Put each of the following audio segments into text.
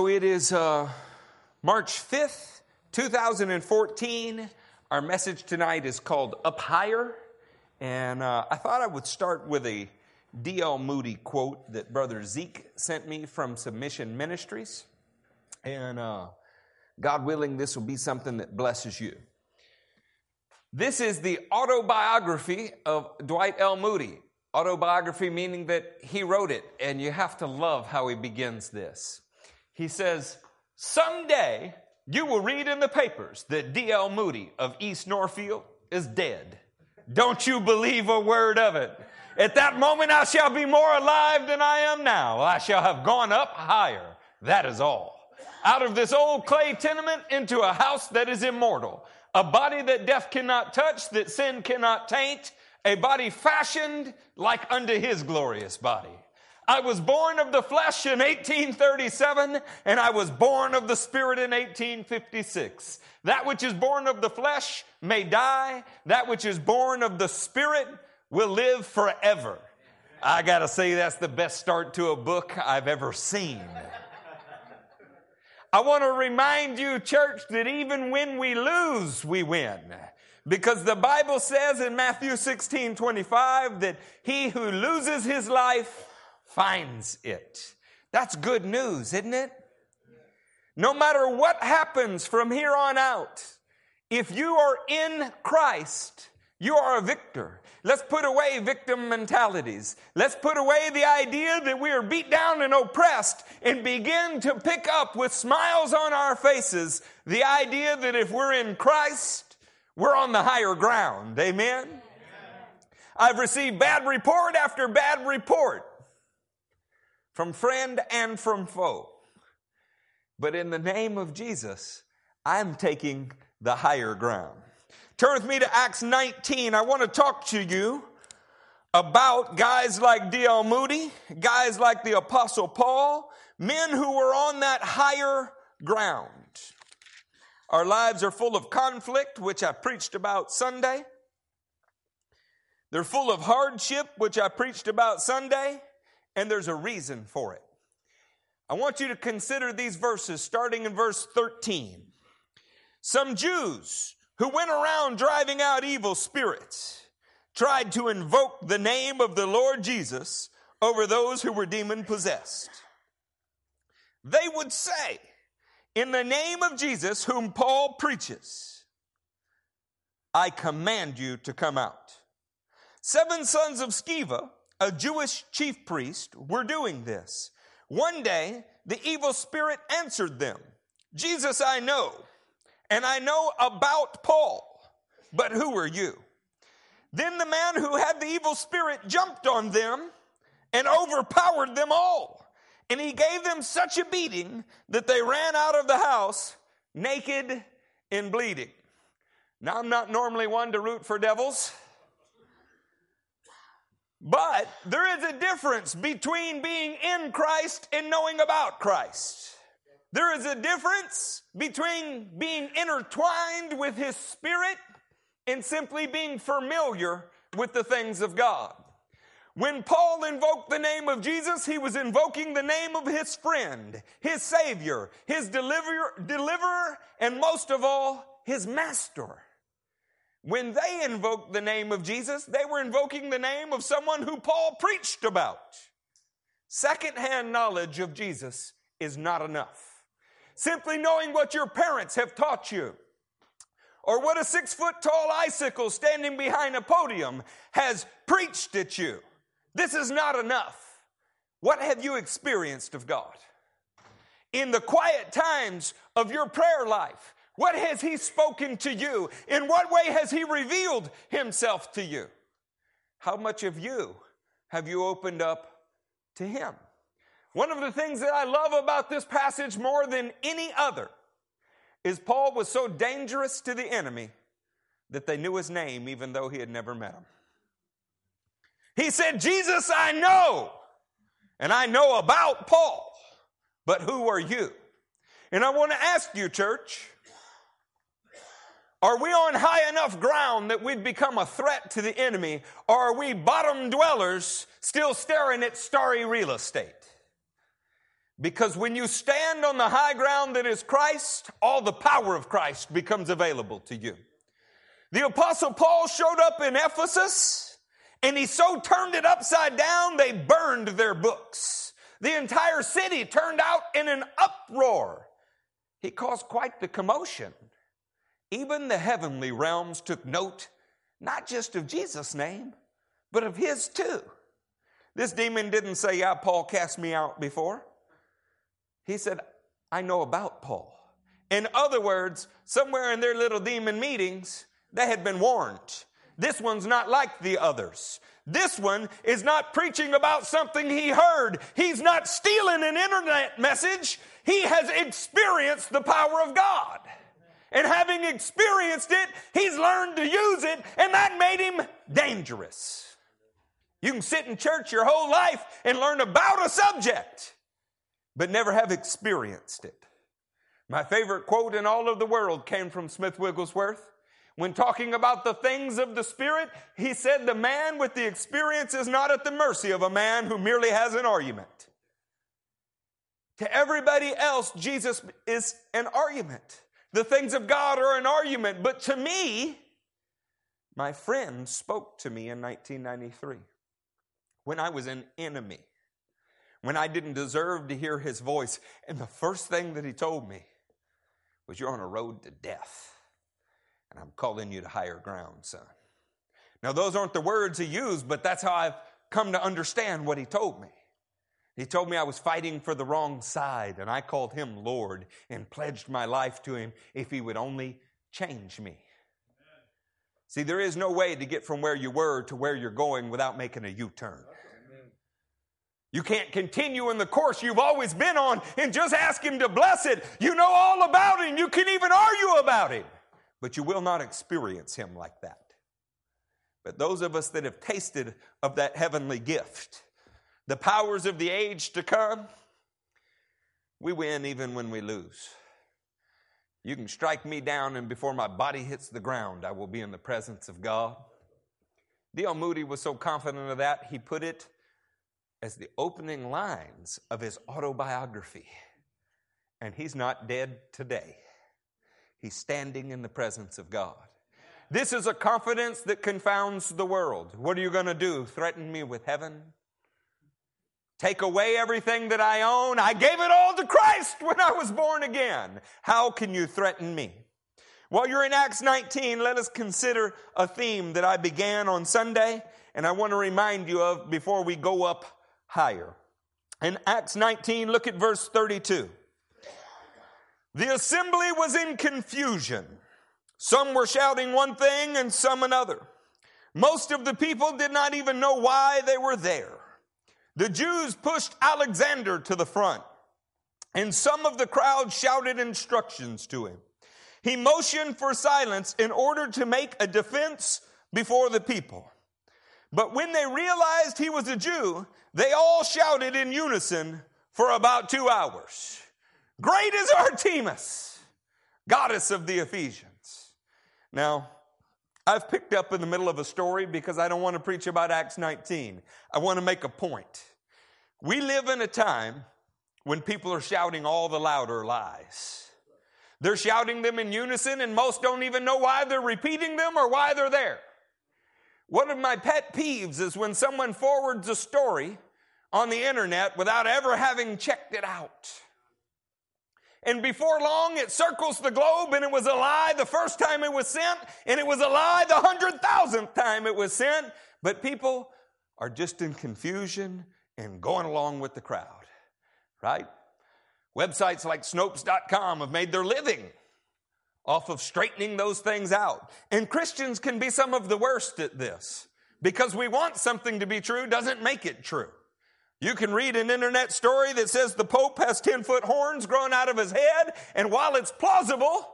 So it is uh, March 5th, 2014. Our message tonight is called Up Higher. And uh, I thought I would start with a D.L. Moody quote that Brother Zeke sent me from Submission Ministries. And uh, God willing, this will be something that blesses you. This is the autobiography of Dwight L. Moody. Autobiography meaning that he wrote it, and you have to love how he begins this. He says, Someday you will read in the papers that D.L. Moody of East Northfield is dead. Don't you believe a word of it. At that moment I shall be more alive than I am now. I shall have gone up higher. That is all. Out of this old clay tenement into a house that is immortal, a body that death cannot touch, that sin cannot taint, a body fashioned like unto his glorious body. I was born of the flesh in 1837, and I was born of the spirit in 1856. That which is born of the flesh may die, that which is born of the spirit will live forever. I gotta say, that's the best start to a book I've ever seen. I want to remind you, church, that even when we lose, we win. Because the Bible says in Matthew 16 25 that he who loses his life finds it. That's good news, isn't it? No matter what happens from here on out, if you are in Christ, you are a victor. Let's put away victim mentalities. Let's put away the idea that we are beat down and oppressed and begin to pick up with smiles on our faces the idea that if we're in Christ, we're on the higher ground. Amen? I've received bad report after bad report from friend and from foe. But in the name of Jesus, I'm taking the higher ground. Turn with me to Acts 19. I want to talk to you about guys like D.L. Moody, guys like the Apostle Paul, men who were on that higher ground. Our lives are full of conflict, which I preached about Sunday. They're full of hardship, which I preached about Sunday and there's a reason for it. I want you to consider these verses starting in verse 13. Some Jews who went around driving out evil spirits tried to invoke the name of the Lord Jesus over those who were demon possessed. They would say, In the name of Jesus, whom Paul preaches, I command you to come out. Seven sons of Sceva a Jewish chief priest, were doing this. One day, the evil spirit answered them, Jesus I know, and I know about Paul, but who are you? Then the man who had the evil spirit jumped on them and overpowered them all. And he gave them such a beating that they ran out of the house naked and bleeding. Now, I'm not normally one to root for devils. But there is a difference between being in Christ and knowing about Christ. There is a difference between being intertwined with His Spirit and simply being familiar with the things of God. When Paul invoked the name of Jesus, he was invoking the name of his friend, his Savior, his deliverer, deliverer and most of all, his Master. When they invoked the name of Jesus, they were invoking the name of someone who Paul preached about. Secondhand knowledge of Jesus is not enough. Simply knowing what your parents have taught you, or what a six foot tall icicle standing behind a podium has preached at you, this is not enough. What have you experienced of God? In the quiet times of your prayer life, what has He spoken to you? In what way has He revealed Himself to you? How much of you have you opened up to Him? One of the things that I love about this passage more than any other is Paul was so dangerous to the enemy that they knew his name even though he had never met him. He said, Jesus, I know, and I know about Paul, but who are you? And I want to ask you, church, are we on high enough ground that we've become a threat to the enemy, or are we bottom dwellers still staring at starry real estate? Because when you stand on the high ground that is Christ, all the power of Christ becomes available to you. The apostle Paul showed up in Ephesus and he so turned it upside down, they burned their books. The entire city turned out in an uproar. He caused quite the commotion. Even the heavenly realms took note, not just of Jesus' name, but of his too. This demon didn't say, Yeah, Paul cast me out before. He said, I know about Paul. In other words, somewhere in their little demon meetings, they had been warned. This one's not like the others. This one is not preaching about something he heard. He's not stealing an internet message. He has experienced the power of God. And having experienced it, he's learned to use it, and that made him dangerous. You can sit in church your whole life and learn about a subject, but never have experienced it. My favorite quote in all of the world came from Smith Wigglesworth. When talking about the things of the Spirit, he said, The man with the experience is not at the mercy of a man who merely has an argument. To everybody else, Jesus is an argument. The things of God are an argument. But to me, my friend spoke to me in 1993 when I was an enemy, when I didn't deserve to hear his voice. And the first thing that he told me was, You're on a road to death. And I'm calling you to higher ground, son. Now, those aren't the words he used, but that's how I've come to understand what he told me. He told me I was fighting for the wrong side, and I called him Lord and pledged my life to him if he would only change me. See, there is no way to get from where you were to where you're going without making a U turn. You can't continue in the course you've always been on and just ask Him to bless it. You know all about Him. You can even argue about Him, but you will not experience Him like that. But those of us that have tasted of that heavenly gift, the powers of the age to come, we win even when we lose. You can strike me down, and before my body hits the ground, I will be in the presence of God. D.L. Moody was so confident of that, he put it as the opening lines of his autobiography. And he's not dead today, he's standing in the presence of God. This is a confidence that confounds the world. What are you going to do? Threaten me with heaven? Take away everything that I own. I gave it all to Christ when I was born again. How can you threaten me? While you're in Acts 19, let us consider a theme that I began on Sunday and I want to remind you of before we go up higher. In Acts 19, look at verse 32. The assembly was in confusion. Some were shouting one thing and some another. Most of the people did not even know why they were there. The Jews pushed Alexander to the front, and some of the crowd shouted instructions to him. He motioned for silence in order to make a defense before the people. But when they realized he was a Jew, they all shouted in unison for about two hours Great is Artemis, goddess of the Ephesians. Now, I've picked up in the middle of a story because I don't want to preach about Acts 19. I want to make a point. We live in a time when people are shouting all the louder lies. They're shouting them in unison, and most don't even know why they're repeating them or why they're there. One of my pet peeves is when someone forwards a story on the internet without ever having checked it out. And before long, it circles the globe, and it was a lie the first time it was sent, and it was a lie the hundred thousandth time it was sent. But people are just in confusion and going along with the crowd, right? Websites like Snopes.com have made their living off of straightening those things out. And Christians can be some of the worst at this because we want something to be true doesn't make it true. You can read an internet story that says the Pope has 10 foot horns growing out of his head, and while it's plausible,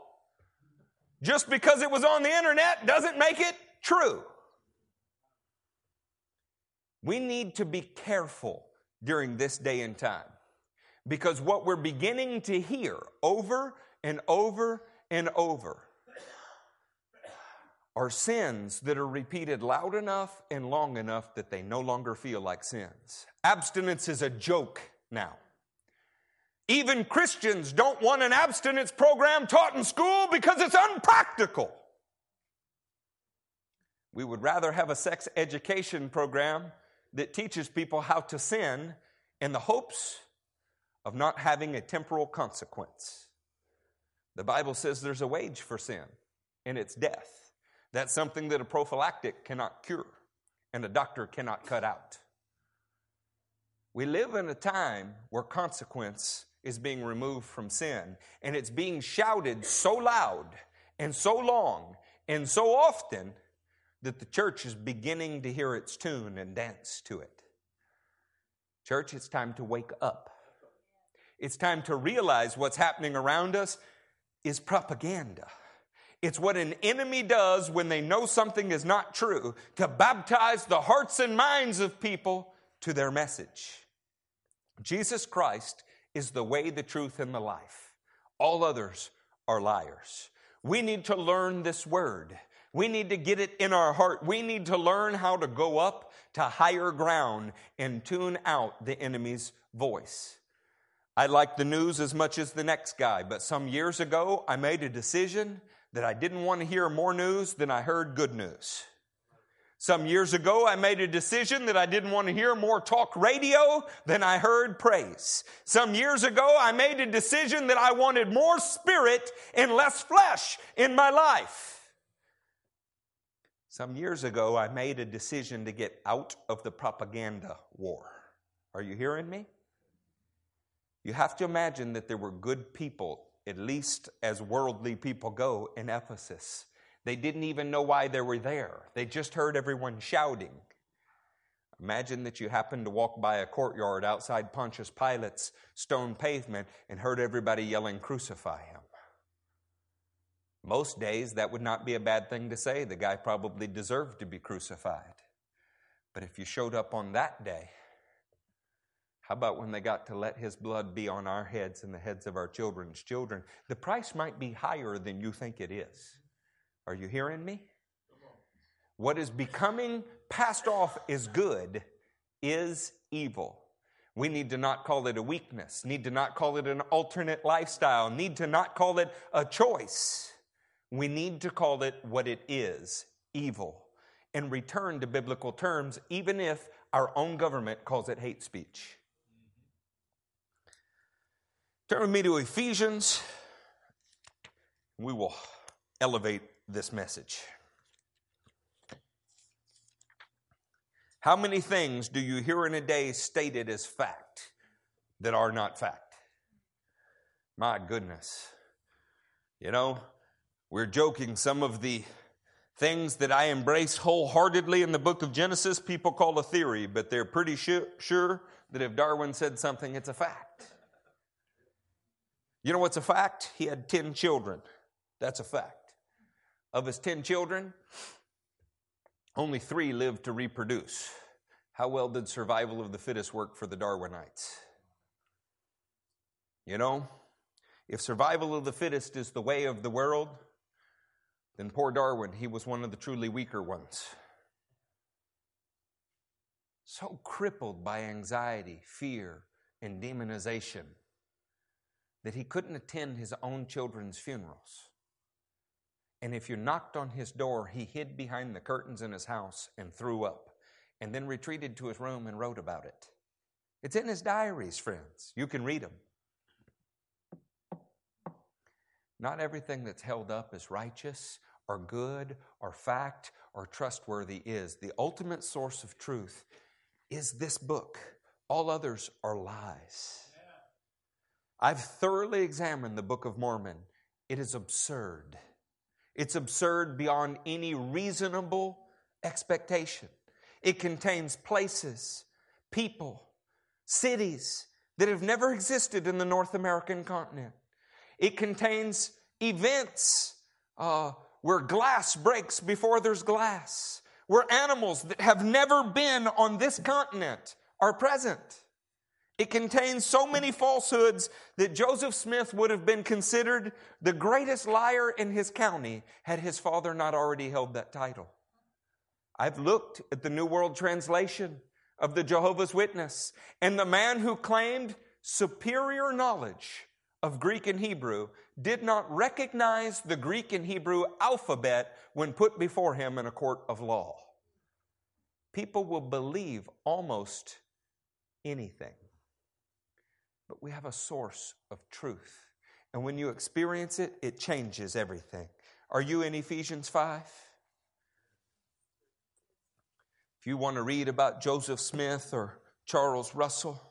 just because it was on the internet doesn't make it true. We need to be careful during this day and time because what we're beginning to hear over and over and over are sins that are repeated loud enough and long enough that they no longer feel like sins. Abstinence is a joke now. Even Christians don't want an abstinence program taught in school because it's unpractical. We would rather have a sex education program that teaches people how to sin in the hopes of not having a temporal consequence. The Bible says there's a wage for sin, and it's death. That's something that a prophylactic cannot cure and a doctor cannot cut out. We live in a time where consequence is being removed from sin, and it's being shouted so loud and so long and so often that the church is beginning to hear its tune and dance to it. Church, it's time to wake up. It's time to realize what's happening around us is propaganda. It's what an enemy does when they know something is not true to baptize the hearts and minds of people to their message. Jesus Christ is the way, the truth, and the life. All others are liars. We need to learn this word. We need to get it in our heart. We need to learn how to go up to higher ground and tune out the enemy's voice. I like the news as much as the next guy, but some years ago I made a decision that I didn't want to hear more news than I heard good news. Some years ago, I made a decision that I didn't want to hear more talk radio than I heard praise. Some years ago, I made a decision that I wanted more spirit and less flesh in my life. Some years ago, I made a decision to get out of the propaganda war. Are you hearing me? You have to imagine that there were good people at least as worldly people go, in Ephesus. They didn't even know why they were there, they just heard everyone shouting. Imagine that you happened to walk by a courtyard outside Pontius Pilate's stone pavement and heard everybody yelling, Crucify him. Most days, that would not be a bad thing to say. The guy probably deserved to be crucified. But if you showed up on that day, how about when they got to let his blood be on our heads and the heads of our children's children? The price might be higher than you think it is. Are you hearing me? What is becoming passed off as good is evil. We need to not call it a weakness, need to not call it an alternate lifestyle, need to not call it a choice. We need to call it what it is evil and return to biblical terms, even if our own government calls it hate speech. Turn with me to Ephesians. We will elevate this message. How many things do you hear in a day stated as fact that are not fact? My goodness. You know, we're joking. Some of the things that I embrace wholeheartedly in the book of Genesis, people call a theory, but they're pretty sure, that if Darwin said something, it's a fact. You know what's a fact? He had 10 children. That's a fact. Of his 10 children, only three lived to reproduce. How well did survival of the fittest work for the Darwinites? You know, if survival of the fittest is the way of the world, then poor Darwin, he was one of the truly weaker ones. So crippled by anxiety, fear, and demonization that he couldn't attend his own children's funerals. And if you knocked on his door, he hid behind the curtains in his house and threw up, and then retreated to his room and wrote about it. It's in his diaries, friends. You can read them. Not everything that's held up as righteous or good or fact or trustworthy is. The ultimate source of truth is this book. All others are lies. I've thoroughly examined the Book of Mormon. It is absurd. It's absurd beyond any reasonable expectation. It contains places, people, cities that have never existed in the North American continent. It contains events uh, where glass breaks before there's glass, where animals that have never been on this continent are present. It contains so many falsehoods that Joseph Smith would have been considered the greatest liar in his county had his father not already held that title. I've looked at the New World Translation of the Jehovah's Witness, and the man who claimed superior knowledge of Greek and Hebrew did not recognize the Greek and Hebrew alphabet when put before him in a court of law. People will believe almost anything. But we have a source of truth. And when you experience it, it changes everything. Are you in Ephesians 5? If you want to read about Joseph Smith or Charles Russell,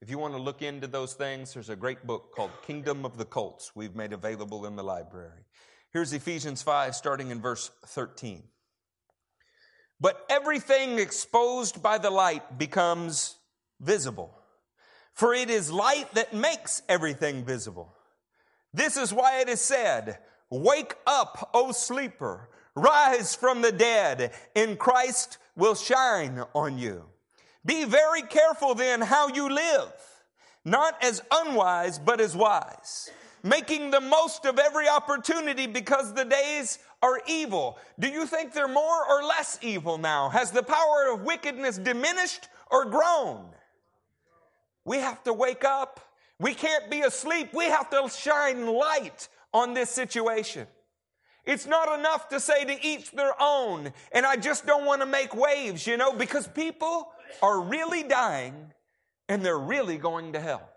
if you want to look into those things, there's a great book called Kingdom of the Cults we've made available in the library. Here's Ephesians 5, starting in verse 13. But everything exposed by the light becomes visible, for it is light that makes everything visible. This is why it is said, Wake up, O sleeper, rise from the dead, and Christ will shine on you. Be very careful then how you live, not as unwise, but as wise, making the most of every opportunity because the days are evil. Do you think they're more or less evil now? Has the power of wickedness diminished or grown? We have to wake up. We can't be asleep. We have to shine light on this situation. It's not enough to say to each their own, and I just don't want to make waves, you know, because people are really dying and they're really going to hell.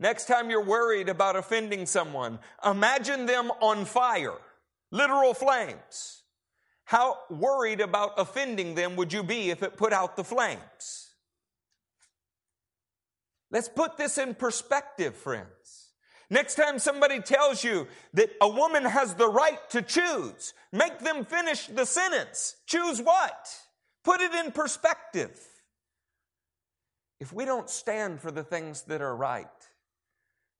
Next time you're worried about offending someone, imagine them on fire, literal flames. How worried about offending them would you be if it put out the flames? Let's put this in perspective, friends. Next time somebody tells you that a woman has the right to choose, make them finish the sentence. Choose what? Put it in perspective. If we don't stand for the things that are right,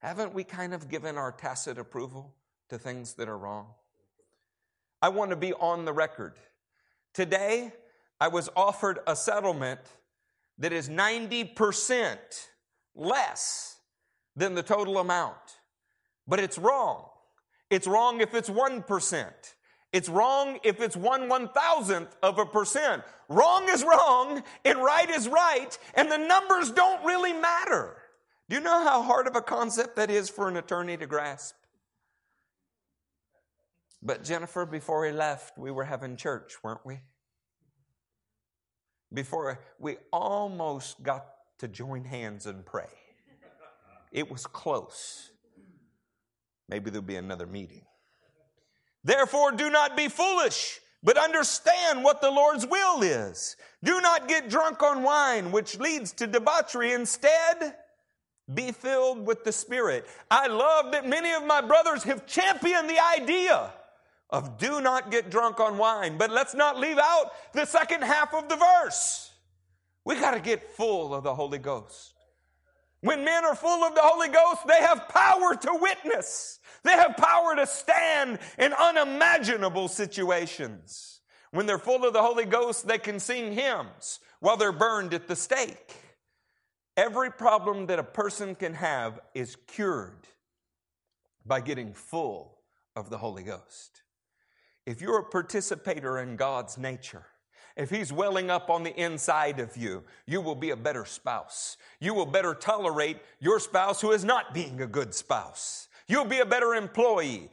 haven't we kind of given our tacit approval to things that are wrong? I want to be on the record. Today, I was offered a settlement that is 90% less than the total amount. But it's wrong. It's wrong if it's 1%. It's wrong if it's one one thousandth of a percent. Wrong is wrong and right is right, and the numbers don't really matter. Do you know how hard of a concept that is for an attorney to grasp? But Jennifer, before we left, we were having church, weren't we? Before we almost got to join hands and pray. It was close. Maybe there'll be another meeting. Therefore, do not be foolish, but understand what the Lord's will is. Do not get drunk on wine, which leads to debauchery. Instead, be filled with the Spirit. I love that many of my brothers have championed the idea of do not get drunk on wine, but let's not leave out the second half of the verse. We got to get full of the Holy Ghost. When men are full of the Holy Ghost, they have power to witness. They have power to stand in unimaginable situations. When they're full of the Holy Ghost, they can sing hymns while they're burned at the stake. Every problem that a person can have is cured by getting full of the Holy Ghost. If you're a participator in God's nature, if He's welling up on the inside of you, you will be a better spouse. You will better tolerate your spouse who is not being a good spouse. You'll be a better employee.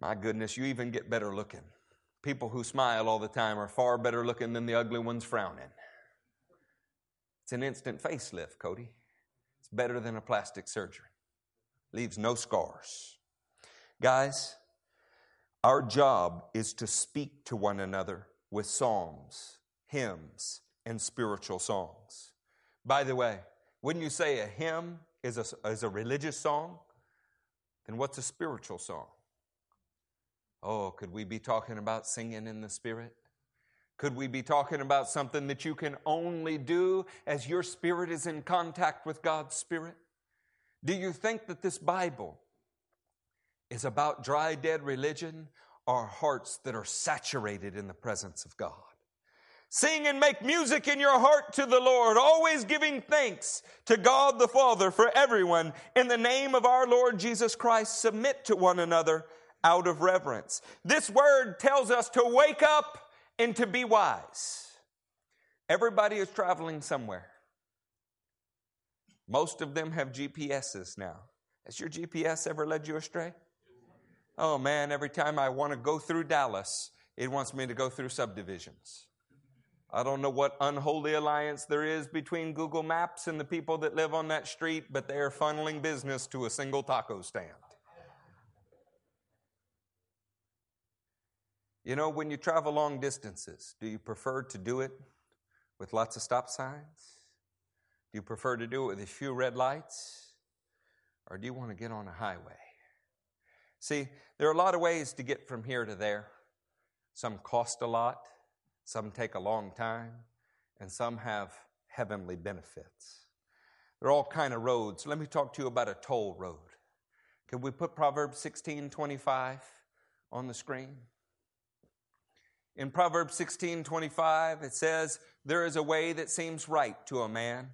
My goodness, you even get better looking. People who smile all the time are far better looking than the ugly ones frowning. It's an instant facelift, Cody. It's better than a plastic surgery. Leaves no scars. Guys, our job is to speak to one another with psalms, hymns, and spiritual songs. By the way, wouldn't you say a hymn is a, is a religious song? Then what's a spiritual song? Oh, could we be talking about singing in the Spirit? Could we be talking about something that you can only do as your spirit is in contact with God's Spirit? Do you think that this Bible is about dry, dead religion or hearts that are saturated in the presence of God? Sing and make music in your heart to the Lord, always giving thanks to God the Father for everyone. In the name of our Lord Jesus Christ, submit to one another out of reverence. This word tells us to wake up and to be wise. Everybody is traveling somewhere. Most of them have GPSs now. Has your GPS ever led you astray? Oh man, every time I want to go through Dallas, it wants me to go through subdivisions. I don't know what unholy alliance there is between Google Maps and the people that live on that street, but they are funneling business to a single taco stand. You know, when you travel long distances, do you prefer to do it with lots of stop signs? Do you prefer to do it with a few red lights? Or do you want to get on a highway? See, there are a lot of ways to get from here to there. Some cost a lot, some take a long time, and some have heavenly benefits. There are all kind of roads. Let me talk to you about a toll road. Can we put Proverbs 16 25 on the screen? In Proverbs 16 25, it says, There is a way that seems right to a man,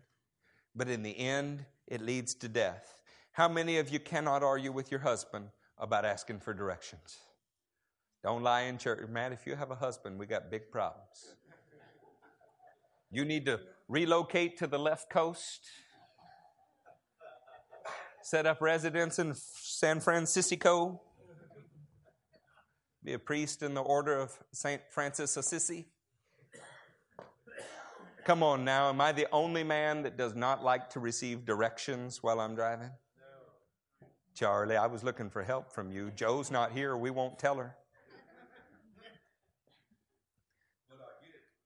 but in the end, it leads to death. How many of you cannot argue with your husband about asking for directions? Don't lie in church. Man, if you have a husband, we got big problems. You need to relocate to the left coast, set up residence in San Francisco, be a priest in the order of St. Francis Assisi? Come on now, am I the only man that does not like to receive directions while I'm driving? Charlie, I was looking for help from you. Joe's not here, we won't tell her.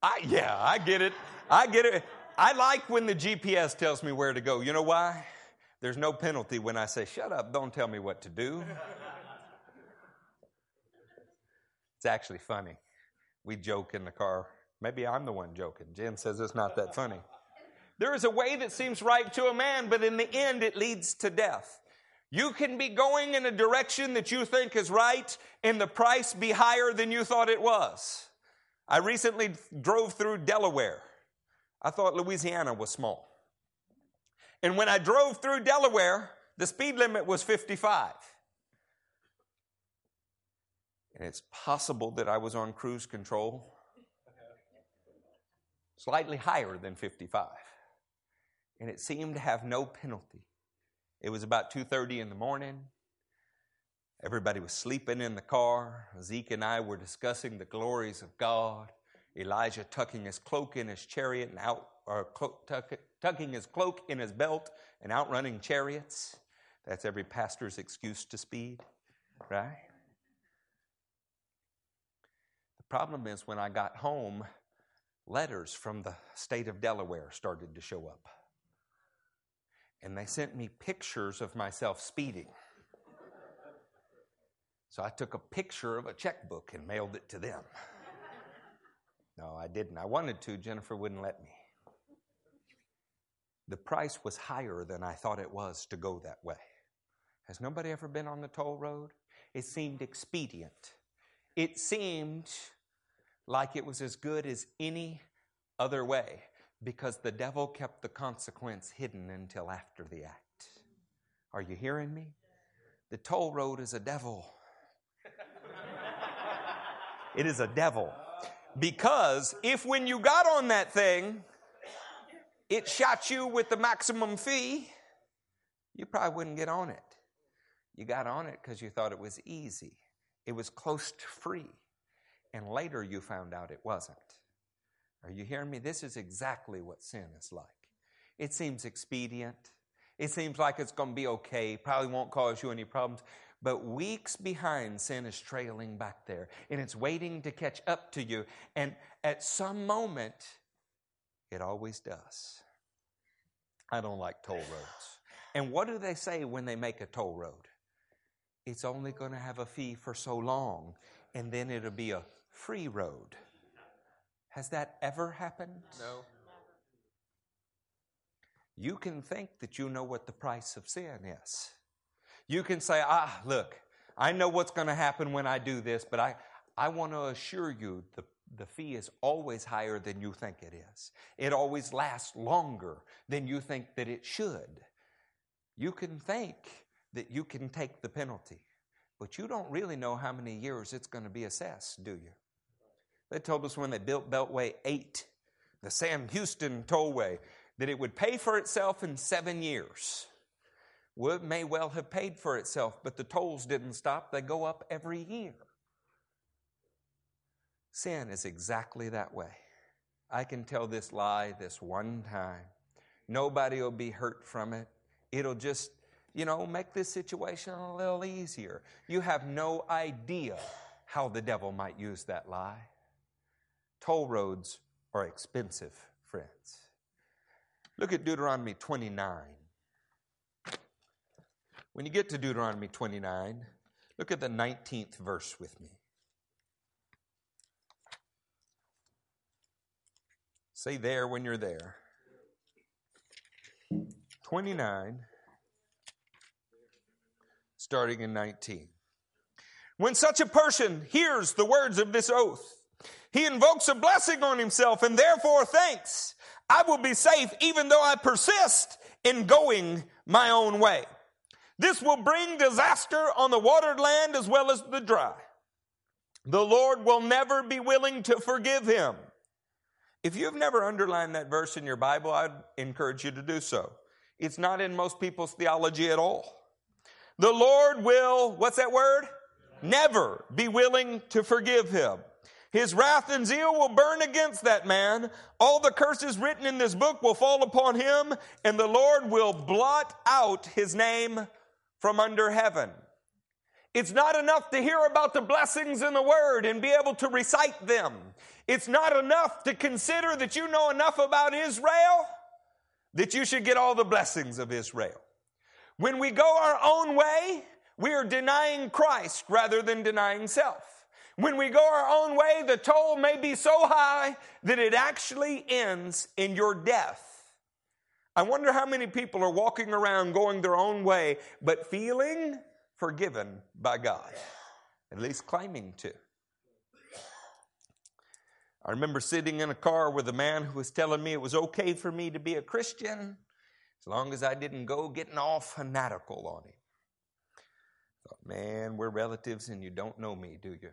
I, yeah, I get it. I get it. I like when the GPS tells me where to go. You know why? There's no penalty when I say, shut up, don't tell me what to do. It's actually funny. We joke in the car. Maybe I'm the one joking. Jen says it's not that funny. There is a way that seems right to a man, but in the end, it leads to death. You can be going in a direction that you think is right, and the price be higher than you thought it was. I recently drove through Delaware. I thought Louisiana was small. And when I drove through Delaware, the speed limit was 55. And it's possible that I was on cruise control slightly higher than 55. And it seemed to have no penalty. It was about 2:30 in the morning. Everybody was sleeping in the car. Zeke and I were discussing the glories of God. Elijah tucking his cloak in his chariot and out, or cloak, tuck, tucking his cloak in his belt and outrunning chariots. That's every pastor's excuse to speed, right? The problem is, when I got home, letters from the state of Delaware started to show up. And they sent me pictures of myself speeding. So I took a picture of a checkbook and mailed it to them. No, I didn't. I wanted to, Jennifer wouldn't let me. The price was higher than I thought it was to go that way. Has nobody ever been on the toll road? It seemed expedient. It seemed like it was as good as any other way because the devil kept the consequence hidden until after the act. Are you hearing me? The toll road is a devil. it is a devil. Because if when you got on that thing, it shot you with the maximum fee, you probably wouldn't get on it. You got on it because you thought it was easy, it was close to free and later you found out it wasn't. Are you hearing me? This is exactly what sin is like. It seems expedient. It seems like it's going to be okay. Probably won't cause you any problems. But weeks behind, sin is trailing back there and it's waiting to catch up to you. And at some moment, it always does. I don't like toll roads. And what do they say when they make a toll road? It's only going to have a fee for so long, and then it'll be a free road. Has that ever happened? No. You can think that you know what the price of sin is. You can say, ah, look, I know what's going to happen when I do this, but I, I want to assure you the, the fee is always higher than you think it is. It always lasts longer than you think that it should. You can think that you can take the penalty, but you don't really know how many years it's going to be assessed, do you? They told us when they built Beltway 8, the Sam Houston Tollway, that it would pay for itself in seven years. Well, it may well have paid for itself, but the tolls didn't stop. They go up every year. Sin is exactly that way. I can tell this lie this one time. Nobody will be hurt from it. It'll just, you know, make this situation a little easier. You have no idea how the devil might use that lie. Toll roads are expensive, friends. Look at Deuteronomy 29. When you get to Deuteronomy 29, look at the 19th verse with me. Say there when you're there. 29, starting in 19. When such a person hears the words of this oath, he invokes a blessing on himself and therefore thinks, I will be safe even though I persist in going my own way. This will bring disaster on the watered land as well as the dry. The Lord will never be willing to forgive him if you've never underlined that verse in your Bible, I'd encourage you to do so. It's not in most people's theology at all. The Lord will, what's that word? Never be willing to forgive him. His wrath and zeal will burn against that man. All the curses written in this book will fall upon him, and the Lord will blot out his name from under heaven. It's not enough to hear about the blessings in the Word and be able to recite them. It's not enough to consider that you know enough about Israel that you should get all the blessings of Israel. When we go our own way, we are denying Christ rather than denying self. When we go our own way, the toll may be so high that it actually ends in your death. I wonder how many people are walking around going their own way, but feeling forgiven by God, at least claiming to. I remember sitting in a car with a man who was telling me it was okay for me to be a Christian as long as I didn't go getting all fanatical on him. I thought, man, we're relatives and you don't know me, do you?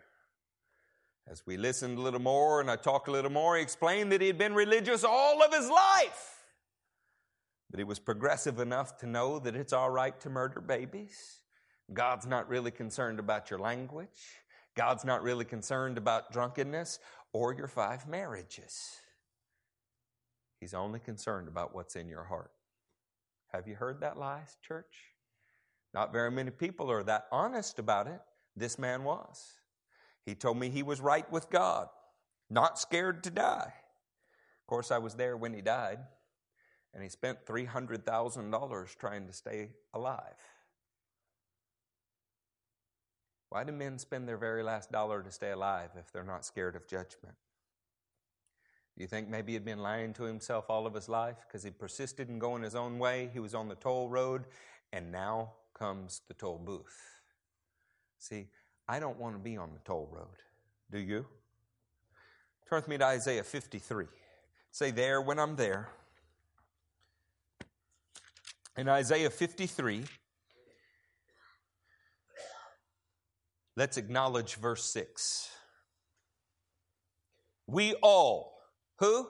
As we listened a little more and I talked a little more, he explained that he had been religious all of his life. But he was progressive enough to know that it's all right to murder babies. God's not really concerned about your language. God's not really concerned about drunkenness or your five marriages. He's only concerned about what's in your heart. Have you heard that lie, church? Not very many people are that honest about it. This man was. He told me he was right with God, not scared to die. Of course, I was there when he died, and he spent $300,000 trying to stay alive. Why do men spend their very last dollar to stay alive if they're not scared of judgment? Do you think maybe he'd been lying to himself all of his life because he persisted in going his own way? He was on the toll road, and now comes the toll booth. See, I don't want to be on the toll road. Do you? Turn with me to Isaiah 53. Say, there when I'm there. In Isaiah 53, Let's acknowledge verse 6. We all, who?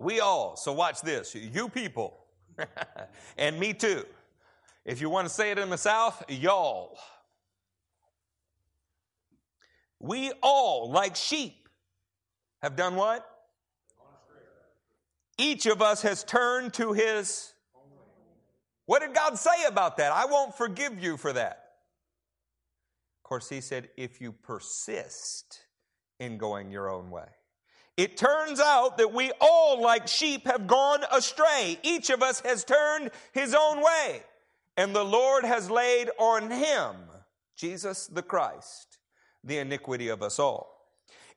We all. So watch this. You people, and me too. If you want to say it in the South, y'all. We all, like sheep, have done what? Each of us has turned to his. What did God say about that? I won't forgive you for that Of course, he said, if you persist in going your own way. It turns out that we all, like sheep, have gone astray. Each of us has turned his own way. And the Lord has laid on him, Jesus the Christ, the iniquity of us all.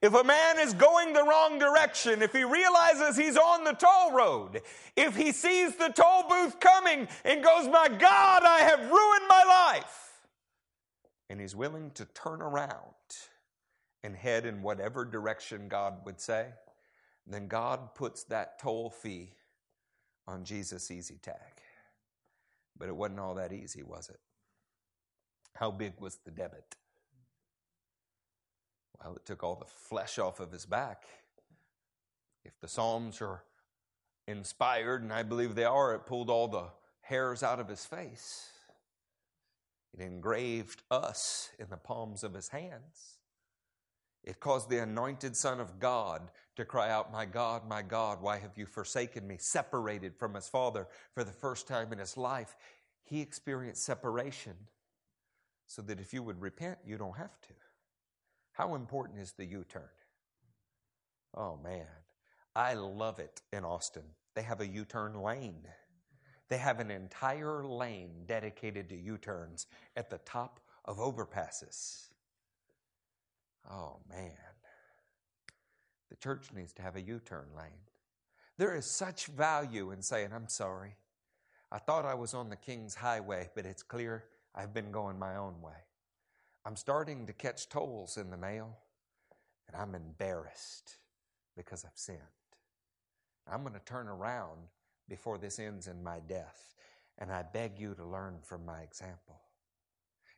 If a man is going the wrong direction, if he realizes he's on the toll road, if he sees the toll booth coming and goes, My God, I have ruined my life, and he's willing to turn around and head in whatever direction God would say, then God puts that toll fee on Jesus' easy tag. But it wasn't all that easy, was it? How big was the debit? Well, it took all the flesh off of his back. If the Psalms are inspired, and I believe they are, it pulled all the hairs out of his face. It engraved us in the palms of his hands. It caused the anointed Son of God to cry out, My God, my God, why have you forsaken me? Separated from his Father for the first time in his life. He experienced separation so that if you would repent, you don't have to. How important is the U turn? Oh man, I love it in Austin. They have a U turn lane. They have an entire lane dedicated to U turns at the top of overpasses. Oh man. The church needs to have a U turn lane. There is such value in saying, I'm sorry. I thought I was on the King's highway, but it's clear I've been going my own way. I'm starting to catch tolls in the mail, and I'm embarrassed because I've sinned. I'm going to turn around before this ends in my death, and I beg you to learn from my example.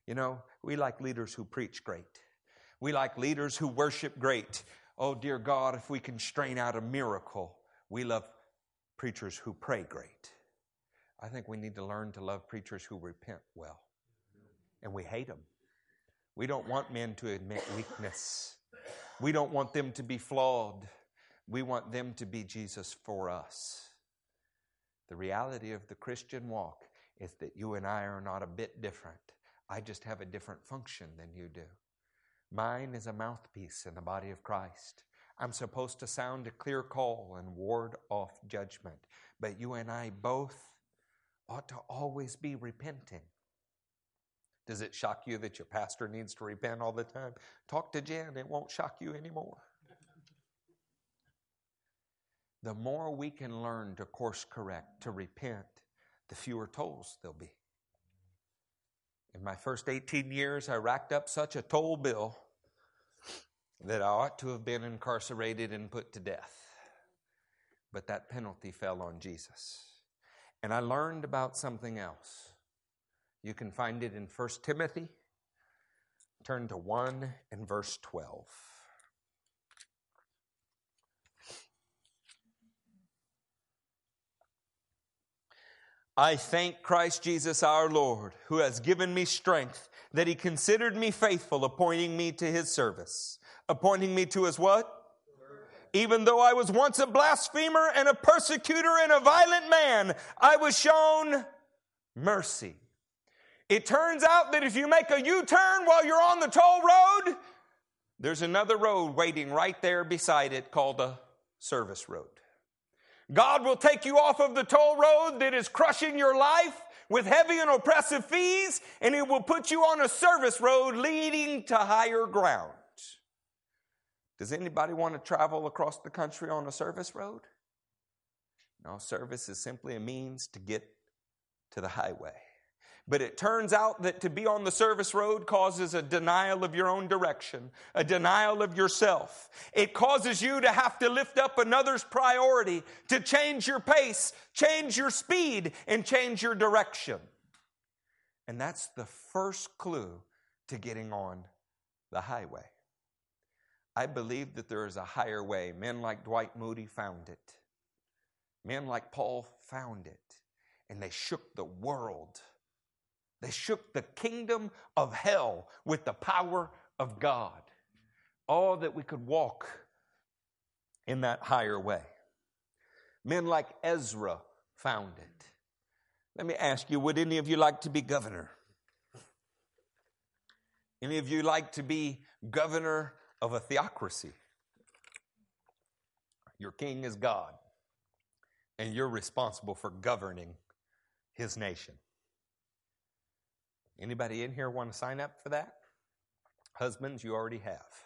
You know, we like leaders who preach great. We like leaders who worship great. Oh, dear God, if we can strain out a miracle, we love preachers who pray great. I think we need to learn to love preachers who repent well. And we hate them. We don't want men to admit weakness. We don't want them to be flawed. We want them to be Jesus for us. The reality of the Christian walk is that you and I are not a bit different. I just have a different function than you do. Mine is a mouthpiece in the body of Christ. I'm supposed to sound a clear call and ward off judgment. But you and I both ought to always be repenting. Does it shock you that your pastor needs to repent all the time? Talk to Jen, it won't shock you anymore. The more we can learn to course correct, to repent, the fewer tolls there'll be. In my first 18 years, I racked up such a toll bill that I ought to have been incarcerated and put to death. But that penalty fell on Jesus. And I learned about something else. You can find it in 1 Timothy. Turn to 1 and verse 12. I thank Christ Jesus our Lord, who has given me strength, that he considered me faithful, appointing me to his service. Appointing me to his what? Even though I was once a blasphemer and a persecutor and a violent man, I was shown mercy. It turns out that if you make a U turn while you're on the toll road, there's another road waiting right there beside it called a service road. God will take you off of the toll road that is crushing your life with heavy and oppressive fees, and He will put you on a service road leading to higher ground. Does anybody want to travel across the country on a service road? No, service is simply a means to get to the highway. But it turns out that to be on the service road causes a denial of your own direction, a denial of yourself. It causes you to have to lift up another's priority, to change your pace, change your speed, and change your direction. And that's the first clue to getting on the highway. I believe that there is a higher way. Men like Dwight Moody found it. Men like Paul found it. And they shook the world they shook the kingdom of hell with the power of God. All that we could walk in that higher way. Men like Ezra found it. Let me ask you would any of you like to be governor? Any of you like to be governor of a theocracy? Your king is God, and you're responsible for governing his nation. Anybody in here want to sign up for that? Husbands, you already have.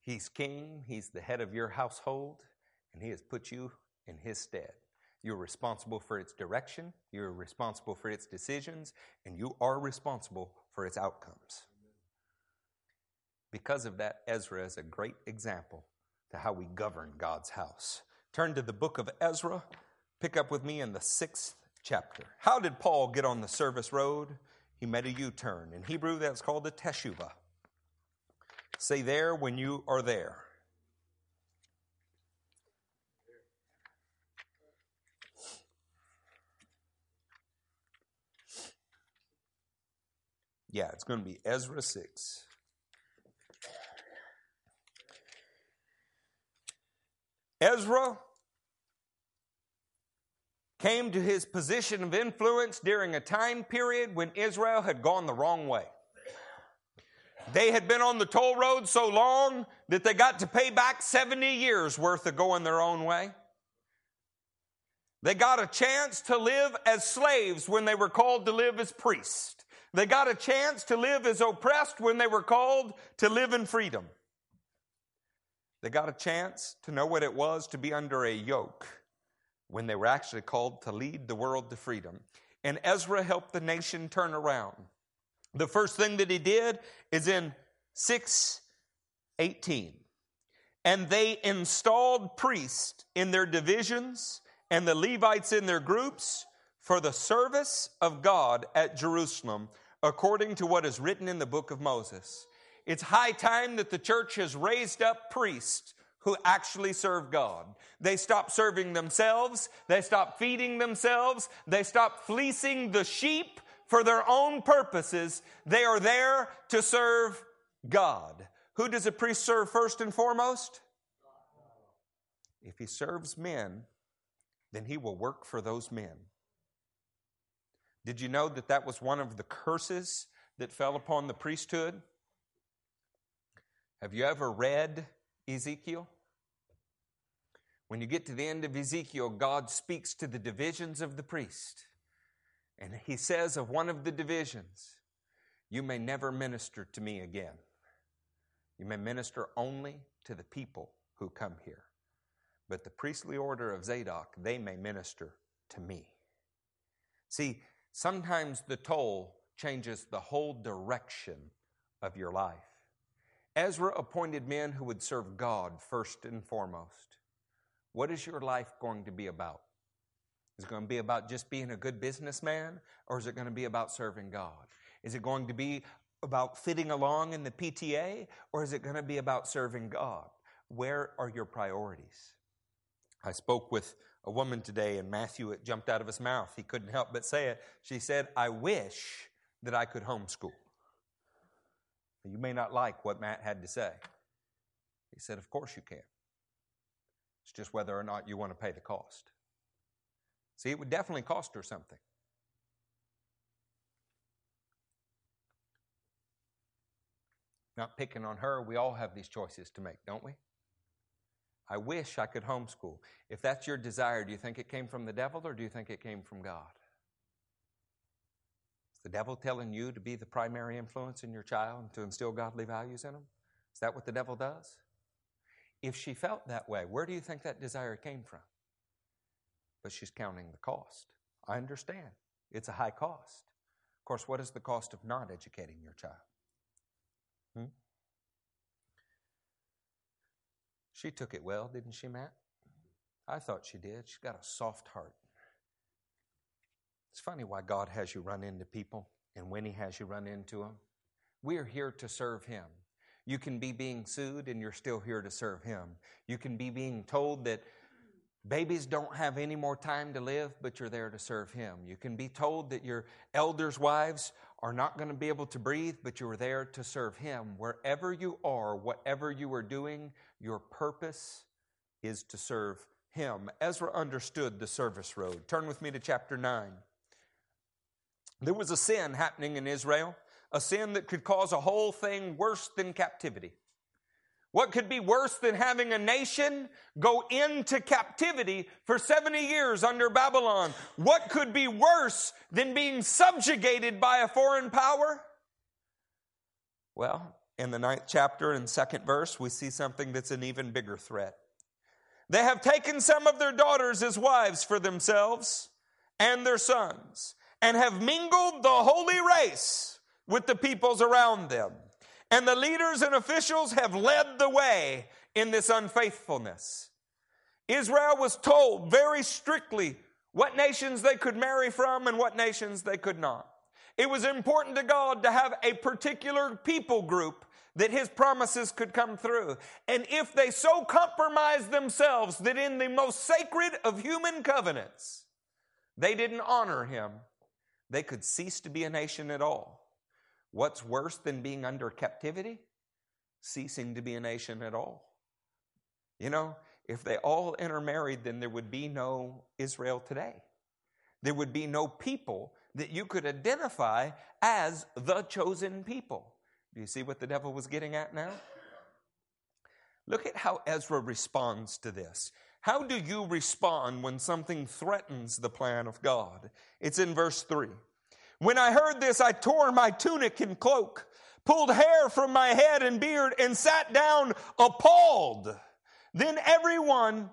He's king, he's the head of your household, and he has put you in his stead. You're responsible for its direction, you're responsible for its decisions, and you are responsible for its outcomes. Because of that, Ezra is a great example to how we govern God's house. Turn to the book of Ezra, pick up with me in the sixth chapter. How did Paul get on the service road? He made a U turn. In Hebrew, that's called a teshuva. Say there when you are there. Yeah, it's going to be Ezra 6. Ezra came to his position of influence during a time period when Israel had gone the wrong way. They had been on the toll road so long that they got to pay back 70 years worth of going their own way. They got a chance to live as slaves when they were called to live as priests. They got a chance to live as oppressed when they were called to live in freedom. They got a chance to know what it was to be under a yoke when they were actually called to lead the world to freedom. And Ezra helped the nation turn around. The first thing that he did is in 618. And they installed priests in their divisions and the Levites in their groups for the service of God at Jerusalem, according to what is written in the book of Moses. It's high time that the church has raised up priests who actually serve God. They stop serving themselves, they stop feeding themselves, they stop fleecing the sheep for their own purposes. They are there to serve God. Who does a priest serve first and foremost? If he serves men, then he will work for those men. Did you know that that was one of the curses that fell upon the priesthood? Have you ever read Ezekiel? When you get to the end of Ezekiel, God speaks to the divisions of the priest. And he says of one of the divisions, You may never minister to me again. You may minister only to the people who come here. But the priestly order of Zadok, they may minister to me. See, sometimes the toll changes the whole direction of your life. Ezra appointed men who would serve God first and foremost. What is your life going to be about? Is it going to be about just being a good businessman, or is it going to be about serving God? Is it going to be about fitting along in the PTA, or is it going to be about serving God? Where are your priorities? I spoke with a woman today, and Matthew, it jumped out of his mouth. He couldn't help but say it. She said, I wish that I could homeschool. You may not like what Matt had to say. He said, Of course you can. It's just whether or not you want to pay the cost. See, it would definitely cost her something. Not picking on her, we all have these choices to make, don't we? I wish I could homeschool. If that's your desire, do you think it came from the devil or do you think it came from God? Is the devil telling you to be the primary influence in your child and to instill godly values in them? Is that what the devil does? If she felt that way, where do you think that desire came from? But she's counting the cost. I understand. It's a high cost. Of course, what is the cost of not educating your child? Hmm? She took it well, didn't she, Matt? I thought she did. She's got a soft heart. It's funny why God has you run into people and when He has you run into them. We are here to serve Him. You can be being sued and you're still here to serve Him. You can be being told that babies don't have any more time to live, but you're there to serve Him. You can be told that your elders' wives are not going to be able to breathe, but you are there to serve Him. Wherever you are, whatever you are doing, your purpose is to serve Him. Ezra understood the service road. Turn with me to chapter 9. There was a sin happening in Israel, a sin that could cause a whole thing worse than captivity. What could be worse than having a nation go into captivity for 70 years under Babylon? What could be worse than being subjugated by a foreign power? Well, in the ninth chapter and second verse, we see something that's an even bigger threat. They have taken some of their daughters as wives for themselves and their sons, and have mingled the holy race with the peoples around them. And the leaders and officials have led the way in this unfaithfulness. Israel was told very strictly what nations they could marry from and what nations they could not. It was important to God to have a particular people group that his promises could come through. And if they so compromised themselves that in the most sacred of human covenants, they didn't honor him, they could cease to be a nation at all. What's worse than being under captivity? Ceasing to be a nation at all. You know, if they all intermarried, then there would be no Israel today. There would be no people that you could identify as the chosen people. Do you see what the devil was getting at now? Look at how Ezra responds to this. How do you respond when something threatens the plan of God? It's in verse 3. When I heard this, I tore my tunic and cloak, pulled hair from my head and beard, and sat down appalled. Then everyone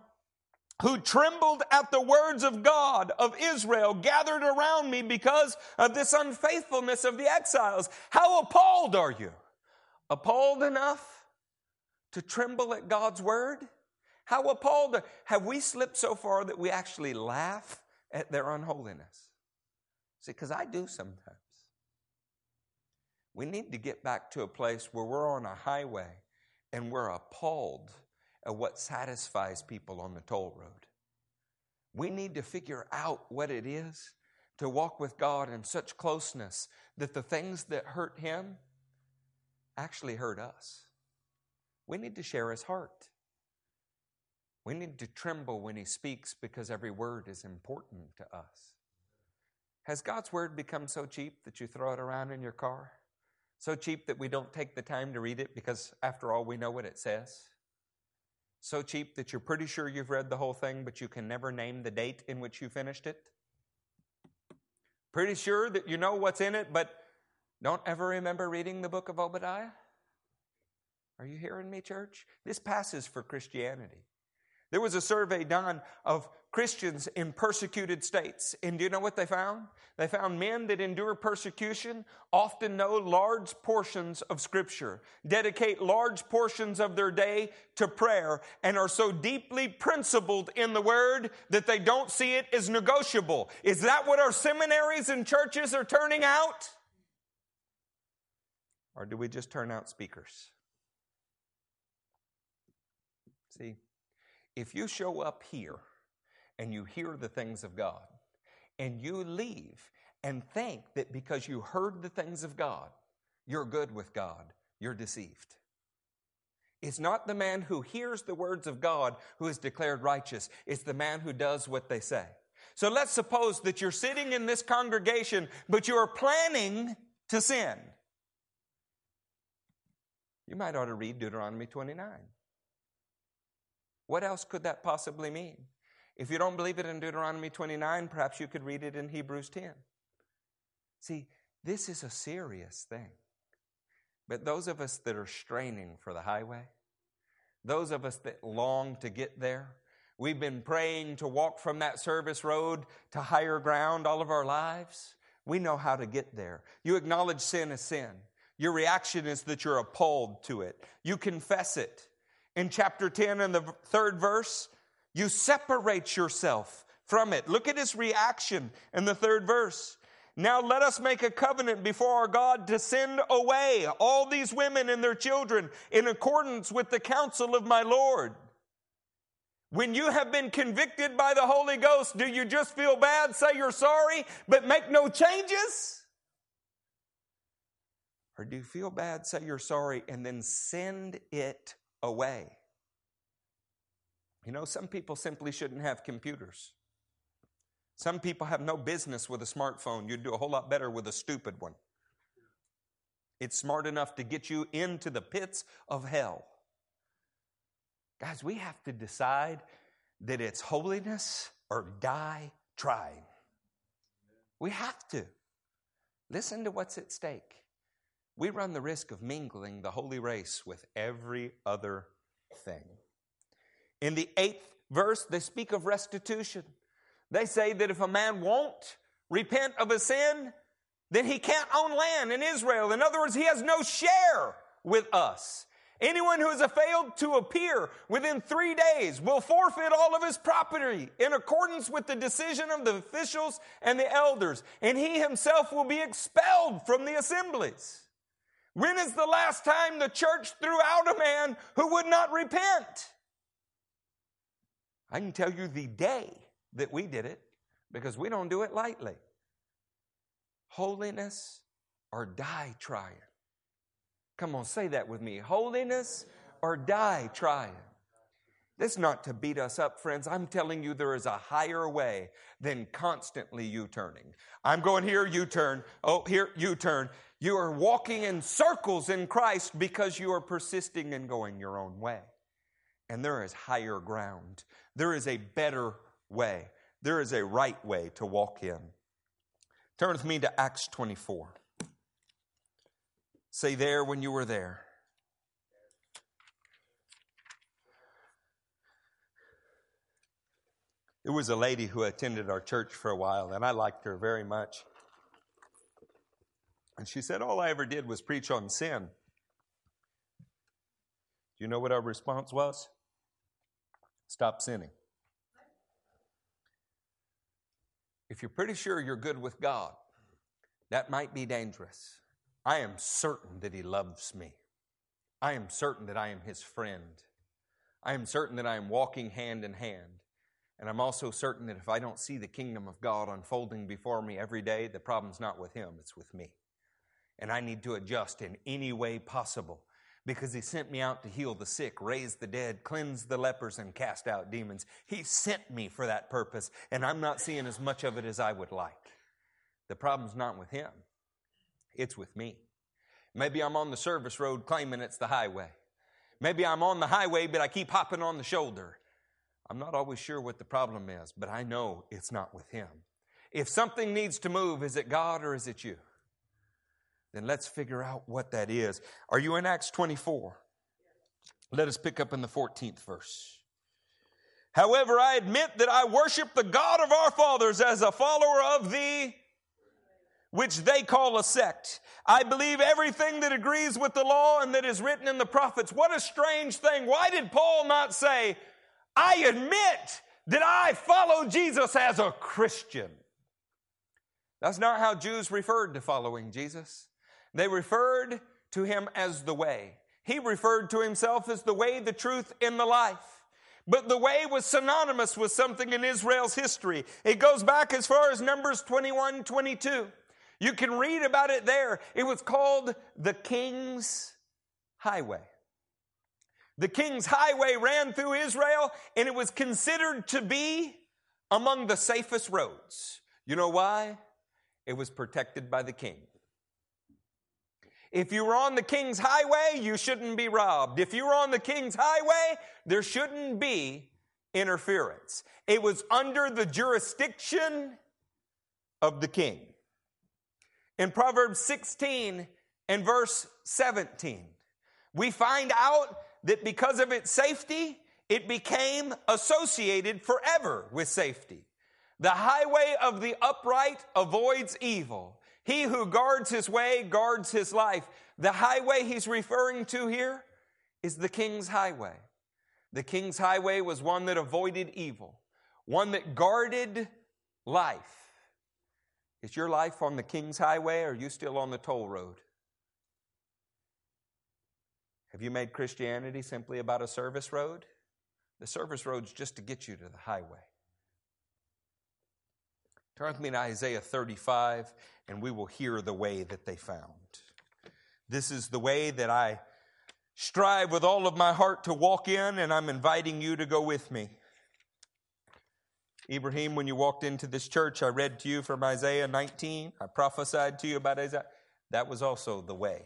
who trembled at the words of God of Israel gathered around me because of this unfaithfulness of the exiles. How appalled are you? Appalled enough to tremble at God's word? How appalled have we slipped so far that we actually laugh at their unholiness? See, because I do sometimes. We need to get back to a place where we're on a highway and we're appalled at what satisfies people on the toll road. We need to figure out what it is to walk with God in such closeness that the things that hurt Him actually hurt us. We need to share His heart. We need to tremble when He speaks because every word is important to us. Has God's word become so cheap that you throw it around in your car? So cheap that we don't take the time to read it because, after all, we know what it says? So cheap that you're pretty sure you've read the whole thing, but you can never name the date in which you finished it? Pretty sure that you know what's in it, but don't ever remember reading the book of Obadiah? Are you hearing me, church? This passes for Christianity. There was a survey done of Christians in persecuted states. And do you know what they found? They found men that endure persecution often know large portions of Scripture, dedicate large portions of their day to prayer, and are so deeply principled in the Word that they don't see it as negotiable. Is that what our seminaries and churches are turning out? Or do we just turn out speakers? See, if you show up here, and you hear the things of God, and you leave and think that because you heard the things of God, you're good with God, you're deceived. It's not the man who hears the words of God who is declared righteous, it's the man who does what they say. So let's suppose that you're sitting in this congregation, but you are planning to sin. You might ought to read Deuteronomy 29. What else could that possibly mean? If you don't believe it in Deuteronomy 29, perhaps you could read it in Hebrews 10. See, this is a serious thing. But those of us that are straining for the highway, those of us that long to get there, we've been praying to walk from that service road to higher ground all of our lives. We know how to get there. You acknowledge sin as sin. Your reaction is that you're appalled to it. You confess it. In chapter 10 and the third verse, you separate yourself from it. Look at his reaction in the third verse. Now let us make a covenant before our God to send away all these women and their children in accordance with the counsel of my Lord. When you have been convicted by the Holy Ghost, do you just feel bad, say you're sorry, but make no changes? Or do you feel bad, say you're sorry, and then send it away? You know, some people simply shouldn't have computers. Some people have no business with a smartphone. You'd do a whole lot better with a stupid one. It's smart enough to get you into the pits of hell. Guys, we have to decide that it's holiness or die trying. We have to. Listen to what's at stake. We run the risk of mingling the holy race with every other thing. In the eighth verse, they speak of restitution. They say that if a man won't repent of a sin, then he can't own land in Israel. In other words, he has no share with us. Anyone who has failed to appear within three days will forfeit all of his property in accordance with the decision of the officials and the elders, and he himself will be expelled from the assemblies. When is the last time the church threw out a man who would not repent? I can tell you the day that we did it because we don't do it lightly. Holiness or die trying. Come on, say that with me. Holiness or die trying. This is not to beat us up, friends. I'm telling you, there is a higher way than constantly U turning. I'm going here, U turn. Oh, here, U turn. You are walking in circles in Christ because you are persisting in going your own way. And there is higher ground. There is a better way. There is a right way to walk in. Turn with me to Acts 24. Say there when you were there. There was a lady who attended our church for a while, and I liked her very much. And she said, All I ever did was preach on sin. Do you know what our response was? Stop sinning. If you're pretty sure you're good with God, that might be dangerous. I am certain that He loves me. I am certain that I am His friend. I am certain that I am walking hand in hand. And I'm also certain that if I don't see the kingdom of God unfolding before me every day, the problem's not with Him, it's with me. And I need to adjust in any way possible because He sent me out to heal the sick, raise the dead, cleanse the lepers, and cast out demons. He sent me for that purpose, and I'm not seeing as much of it as I would like. The problem's not with Him, it's with me. Maybe I'm on the service road claiming it's the highway. Maybe I'm on the highway, but I keep hopping on the shoulder. I'm not always sure what the problem is, but I know it's not with Him. If something needs to move, is it God or is it you? Then let's figure out what that is. Are you in Acts 24? Let us pick up in the 14th verse. However, I admit that I worship the God of our fathers as a follower of the which they call a sect. I believe everything that agrees with the law and that is written in the prophets. What a strange thing. Why did Paul not say, I admit that I follow Jesus as a Christian? That's not how Jews referred to following Jesus. They referred to him as the way. He referred to himself as the way, the truth, and the life. But the way was synonymous with something in Israel's history. It goes back as far as Numbers 21 22. You can read about it there. It was called the King's Highway. The King's Highway ran through Israel, and it was considered to be among the safest roads. You know why? It was protected by the king. If you were on the king's highway, you shouldn't be robbed. If you were on the king's highway, there shouldn't be interference. It was under the jurisdiction of the king. In Proverbs 16 and verse 17, we find out that because of its safety, it became associated forever with safety. The highway of the upright avoids evil. He who guards his way guards his life. The highway he's referring to here is the king's highway. The king's highway was one that avoided evil, one that guarded life. Is your life on the king's highway or are you still on the toll road? Have you made Christianity simply about a service road? The service road's just to get you to the highway. Turn with me to Isaiah 35, and we will hear the way that they found. This is the way that I strive with all of my heart to walk in, and I'm inviting you to go with me. Ibrahim, when you walked into this church, I read to you from Isaiah 19. I prophesied to you about Isaiah. That was also the way.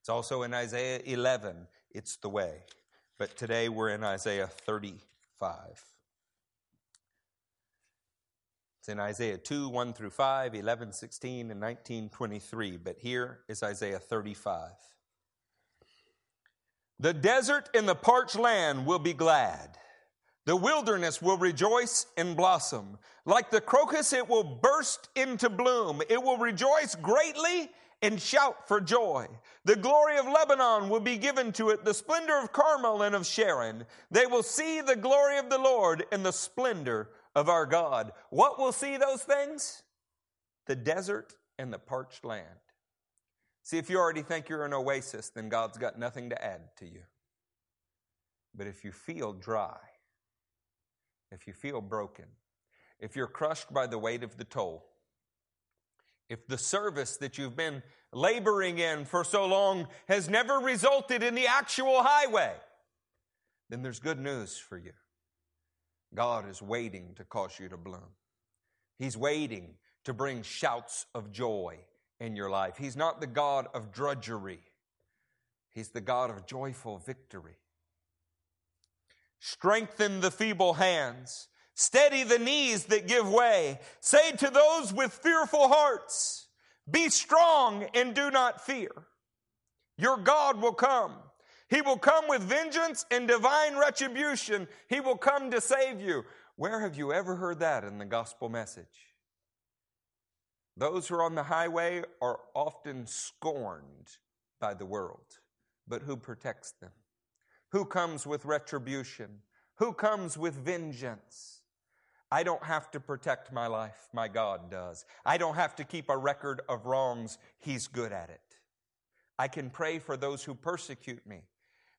It's also in Isaiah 11. It's the way. But today we're in Isaiah 35. It's in Isaiah 2, 1 through 5, 11, 16, and 19, 23. But here is Isaiah 35. The desert and the parched land will be glad. The wilderness will rejoice and blossom. Like the crocus, it will burst into bloom. It will rejoice greatly and shout for joy. The glory of Lebanon will be given to it, the splendor of Carmel and of Sharon. They will see the glory of the Lord and the splendor of our God. What will see those things? The desert and the parched land. See, if you already think you're an oasis, then God's got nothing to add to you. But if you feel dry, if you feel broken, if you're crushed by the weight of the toll, if the service that you've been laboring in for so long has never resulted in the actual highway, then there's good news for you. God is waiting to cause you to bloom. He's waiting to bring shouts of joy in your life. He's not the God of drudgery, He's the God of joyful victory. Strengthen the feeble hands, steady the knees that give way. Say to those with fearful hearts, Be strong and do not fear. Your God will come. He will come with vengeance and divine retribution. He will come to save you. Where have you ever heard that in the gospel message? Those who are on the highway are often scorned by the world, but who protects them? Who comes with retribution? Who comes with vengeance? I don't have to protect my life, my God does. I don't have to keep a record of wrongs, He's good at it. I can pray for those who persecute me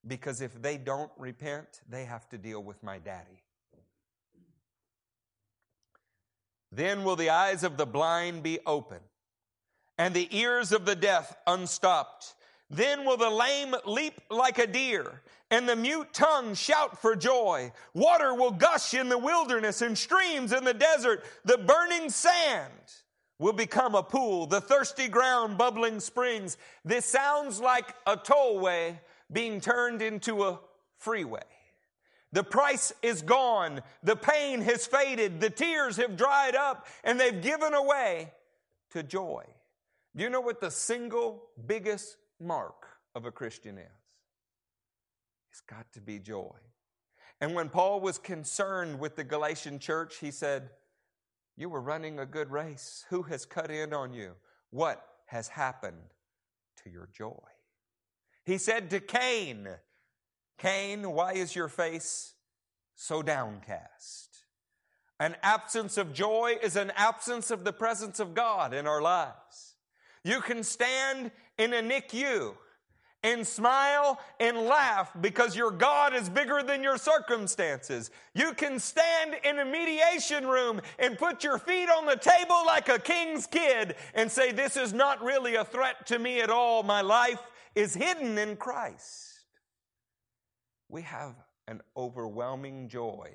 because if they don't repent, they have to deal with my daddy. Then will the eyes of the blind be open, and the ears of the deaf unstopped. Then will the lame leap like a deer, and the mute tongue shout for joy. Water will gush in the wilderness and streams in the desert. The burning sand will become a pool, the thirsty ground bubbling springs. This sounds like a tollway being turned into a freeway. The price is gone. The pain has faded. The tears have dried up and they've given away to joy. Do you know what the single biggest mark of a Christian is? It's got to be joy. And when Paul was concerned with the Galatian church, he said, You were running a good race. Who has cut in on you? What has happened to your joy? He said to Cain, Cain, why is your face so downcast? An absence of joy is an absence of the presence of God in our lives. You can stand in a NICU and smile and laugh because your God is bigger than your circumstances. You can stand in a mediation room and put your feet on the table like a king's kid and say, This is not really a threat to me at all. My life is hidden in Christ. We have an overwhelming joy,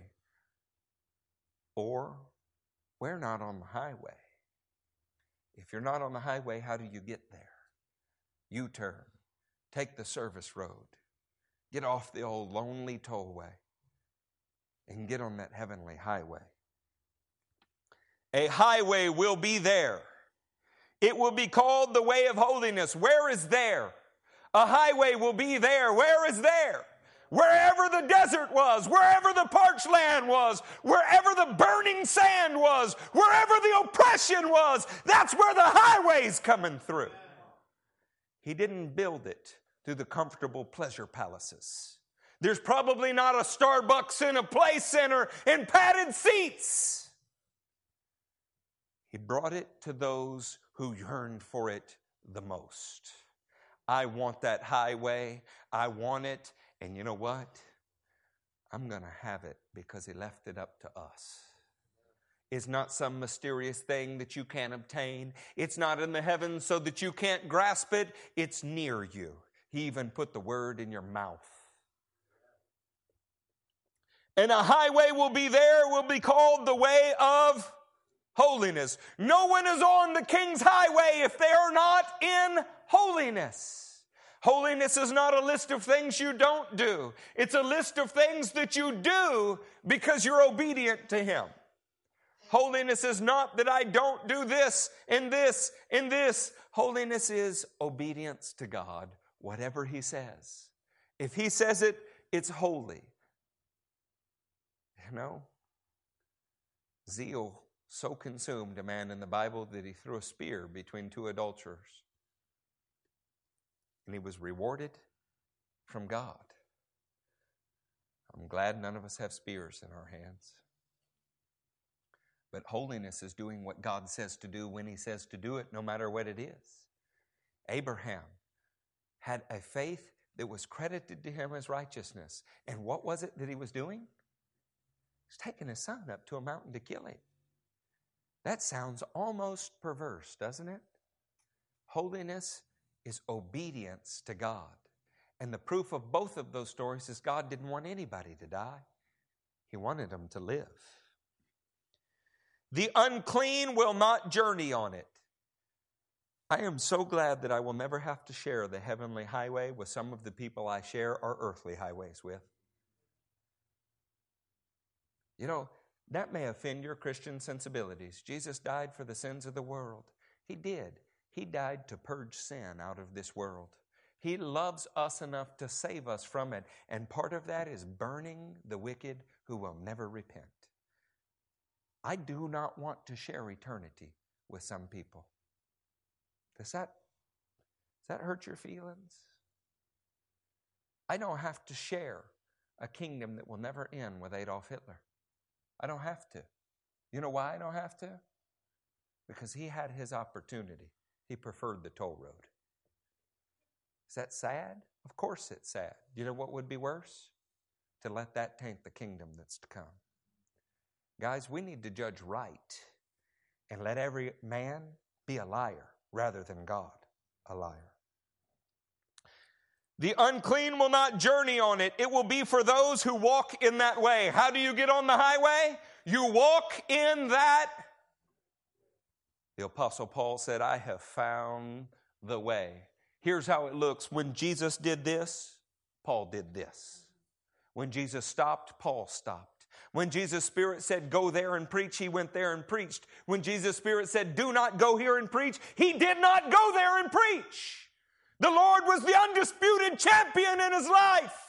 or we're not on the highway. If you're not on the highway, how do you get there? U turn Take the service road. Get off the old lonely tollway and get on that heavenly highway. A highway will be there. It will be called the way of holiness. Where is there? A highway will be there. Where is there? Wherever the desert was, wherever the parched land was, wherever the burning sand was, wherever the oppression was, that's where the highway's coming through. He didn't build it through the comfortable pleasure palaces. There's probably not a Starbucks in a play center and padded seats. He brought it to those who yearned for it the most. I want that highway. I want it. And you know what? I'm going to have it because He left it up to us is not some mysterious thing that you can't obtain. It's not in the heavens so that you can't grasp it. It's near you. He even put the word in your mouth. And a highway will be there, will be called the way of holiness. No one is on the king's highway if they are not in holiness. Holiness is not a list of things you don't do. It's a list of things that you do because you're obedient to Him. Holiness is not that I don't do this and this and this. Holiness is obedience to God whatever he says. If he says it, it's holy. You know? Zeal so consumed a man in the Bible that he threw a spear between two adulterers. And he was rewarded from God. I'm glad none of us have spears in our hands. But holiness is doing what God says to do when He says to do it, no matter what it is. Abraham had a faith that was credited to him as righteousness. And what was it that he was doing? He's taking his son up to a mountain to kill him. That sounds almost perverse, doesn't it? Holiness is obedience to God. And the proof of both of those stories is God didn't want anybody to die, He wanted them to live. The unclean will not journey on it. I am so glad that I will never have to share the heavenly highway with some of the people I share our earthly highways with. You know, that may offend your Christian sensibilities. Jesus died for the sins of the world. He did. He died to purge sin out of this world. He loves us enough to save us from it. And part of that is burning the wicked who will never repent. I do not want to share eternity with some people. Does that, does that hurt your feelings? I don't have to share a kingdom that will never end with Adolf Hitler. I don't have to. You know why I don't have to? Because he had his opportunity. He preferred the toll road. Is that sad? Of course it's sad. You know what would be worse? To let that taint the kingdom that's to come. Guys, we need to judge right and let every man be a liar rather than God a liar. The unclean will not journey on it. It will be for those who walk in that way. How do you get on the highway? You walk in that. The Apostle Paul said, I have found the way. Here's how it looks. When Jesus did this, Paul did this. When Jesus stopped, Paul stopped. When Jesus' Spirit said, Go there and preach, he went there and preached. When Jesus' Spirit said, Do not go here and preach, he did not go there and preach. The Lord was the undisputed champion in his life.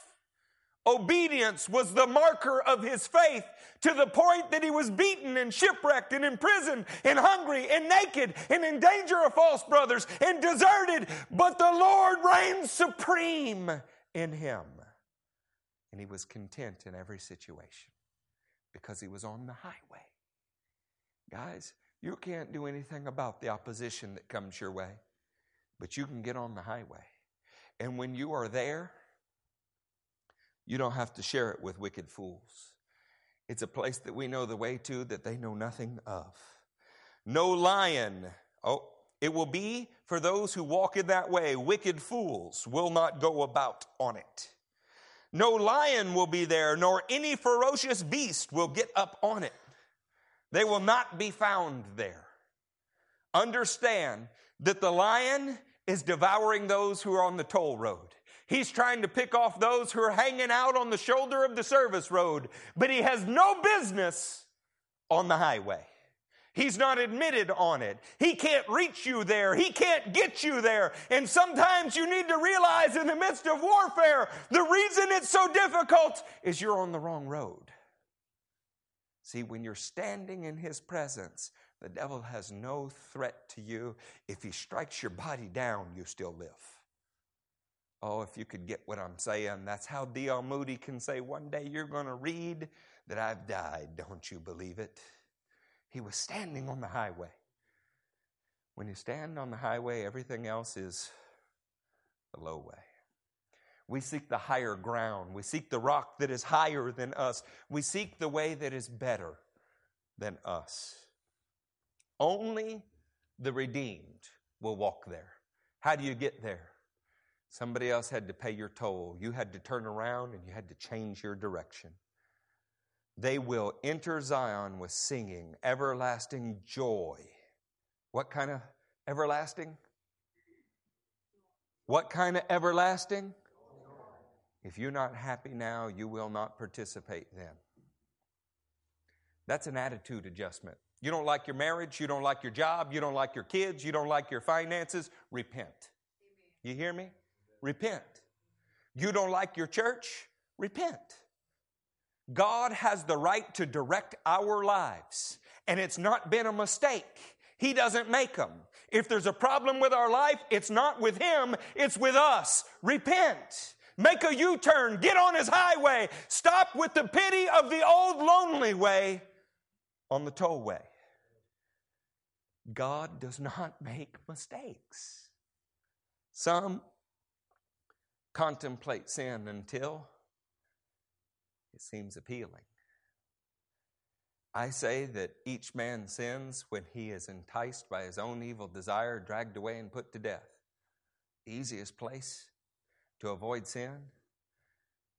Obedience was the marker of his faith to the point that he was beaten and shipwrecked and imprisoned and hungry and naked and in danger of false brothers and deserted. But the Lord reigned supreme in him. And he was content in every situation because he was on the highway. Guys, you can't do anything about the opposition that comes your way, but you can get on the highway. And when you are there, you don't have to share it with wicked fools. It's a place that we know the way to that they know nothing of. No lion. Oh, it will be for those who walk in that way. Wicked fools will not go about on it. No lion will be there, nor any ferocious beast will get up on it. They will not be found there. Understand that the lion is devouring those who are on the toll road. He's trying to pick off those who are hanging out on the shoulder of the service road, but he has no business on the highway. He's not admitted on it. He can't reach you there. He can't get you there. And sometimes you need to realize in the midst of warfare, the reason it's so difficult is you're on the wrong road. See, when you're standing in His presence, the devil has no threat to you. If he strikes your body down, you still live. Oh, if you could get what I'm saying, that's how D.L. Moody can say, One day you're going to read that I've died. Don't you believe it? He was standing on the highway. When you stand on the highway, everything else is the low way. We seek the higher ground. We seek the rock that is higher than us. We seek the way that is better than us. Only the redeemed will walk there. How do you get there? Somebody else had to pay your toll. You had to turn around and you had to change your direction. They will enter Zion with singing, everlasting joy. What kind of everlasting? What kind of everlasting? If you're not happy now, you will not participate then. That's an attitude adjustment. You don't like your marriage, you don't like your job, you don't like your kids, you don't like your finances, repent. You hear me? Repent. You don't like your church, repent. God has the right to direct our lives, and it's not been a mistake. He doesn't make them. If there's a problem with our life, it's not with Him, it's with us. Repent. Make a U turn. Get on His highway. Stop with the pity of the old lonely way on the tollway. God does not make mistakes. Some contemplate sin until it seems appealing. I say that each man sins when he is enticed by his own evil desire, dragged away, and put to death. The easiest place to avoid sin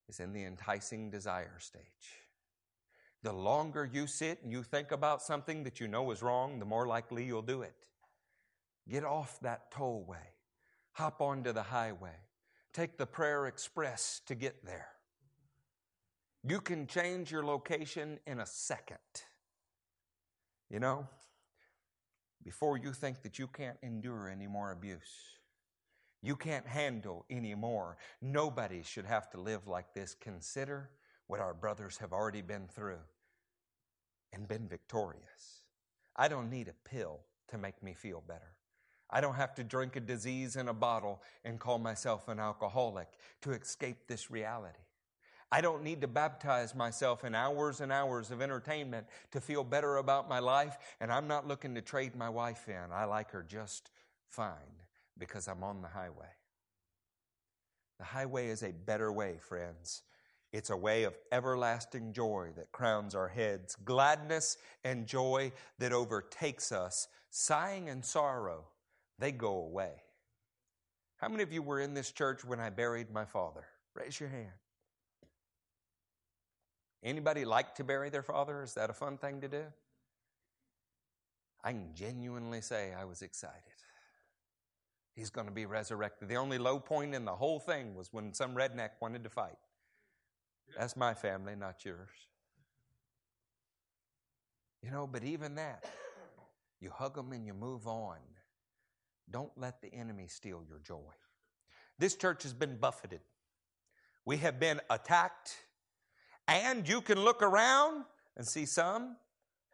is in the enticing desire stage. The longer you sit and you think about something that you know is wrong, the more likely you'll do it. Get off that tollway, hop onto the highway, take the prayer express to get there. You can change your location in a second. You know, before you think that you can't endure any more abuse, you can't handle any more. Nobody should have to live like this. Consider what our brothers have already been through and been victorious. I don't need a pill to make me feel better. I don't have to drink a disease in a bottle and call myself an alcoholic to escape this reality. I don't need to baptize myself in hours and hours of entertainment to feel better about my life, and I'm not looking to trade my wife in. I like her just fine because I'm on the highway. The highway is a better way, friends. It's a way of everlasting joy that crowns our heads, gladness and joy that overtakes us, sighing and sorrow, they go away. How many of you were in this church when I buried my father? Raise your hand. Anybody like to bury their father? Is that a fun thing to do? I can genuinely say I was excited. He's going to be resurrected. The only low point in the whole thing was when some redneck wanted to fight. That's my family, not yours. You know, but even that, you hug them and you move on. Don't let the enemy steal your joy. This church has been buffeted. We have been attacked, and you can look around and see some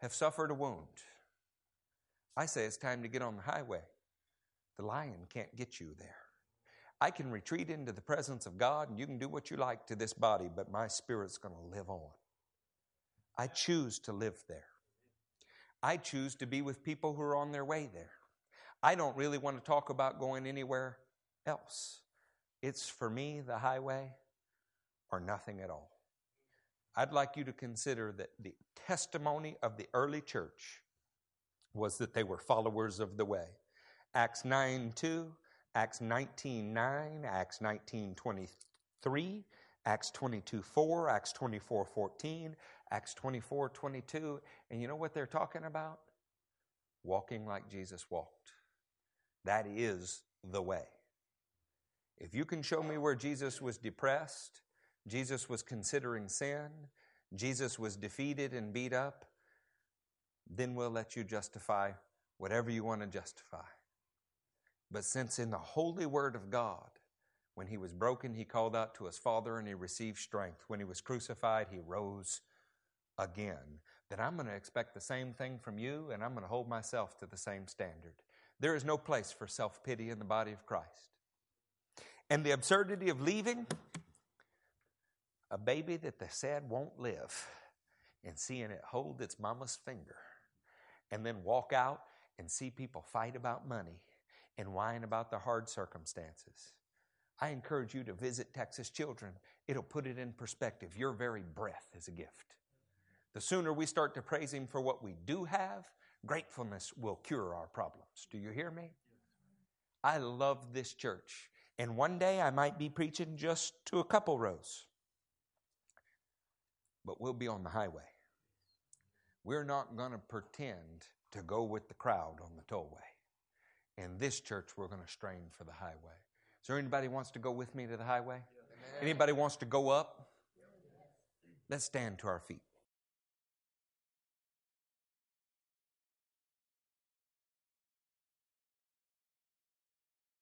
have suffered a wound. I say it's time to get on the highway. The lion can't get you there. I can retreat into the presence of God and you can do what you like to this body, but my spirit's going to live on. I choose to live there. I choose to be with people who are on their way there. I don't really want to talk about going anywhere else. It's for me the highway or nothing at all. I'd like you to consider that the testimony of the early church was that they were followers of the way. Acts 9 2, Acts 19 9, Acts 19 23, Acts 22 4, Acts 24 14, Acts 24 22. And you know what they're talking about? Walking like Jesus walked. That is the way. If you can show me where Jesus was depressed, Jesus was considering sin, Jesus was defeated and beat up, then we'll let you justify whatever you want to justify. But since in the holy word of God, when he was broken, he called out to his Father and he received strength. When he was crucified, he rose again. Then I'm going to expect the same thing from you and I'm going to hold myself to the same standard. There is no place for self pity in the body of Christ. And the absurdity of leaving a baby that they said won't live and seeing it hold its mama's finger and then walk out and see people fight about money and whine about the hard circumstances. I encourage you to visit Texas Children. It'll put it in perspective. Your very breath is a gift. The sooner we start to praise Him for what we do have, gratefulness will cure our problems. Do you hear me? I love this church. And one day I might be preaching just to a couple rows. But we'll be on the highway. We're not going to pretend to go with the crowd on the tollway. In this church, we're going to strain for the highway. Is there anybody wants to go with me to the highway? Anybody wants to go up? Let's stand to our feet.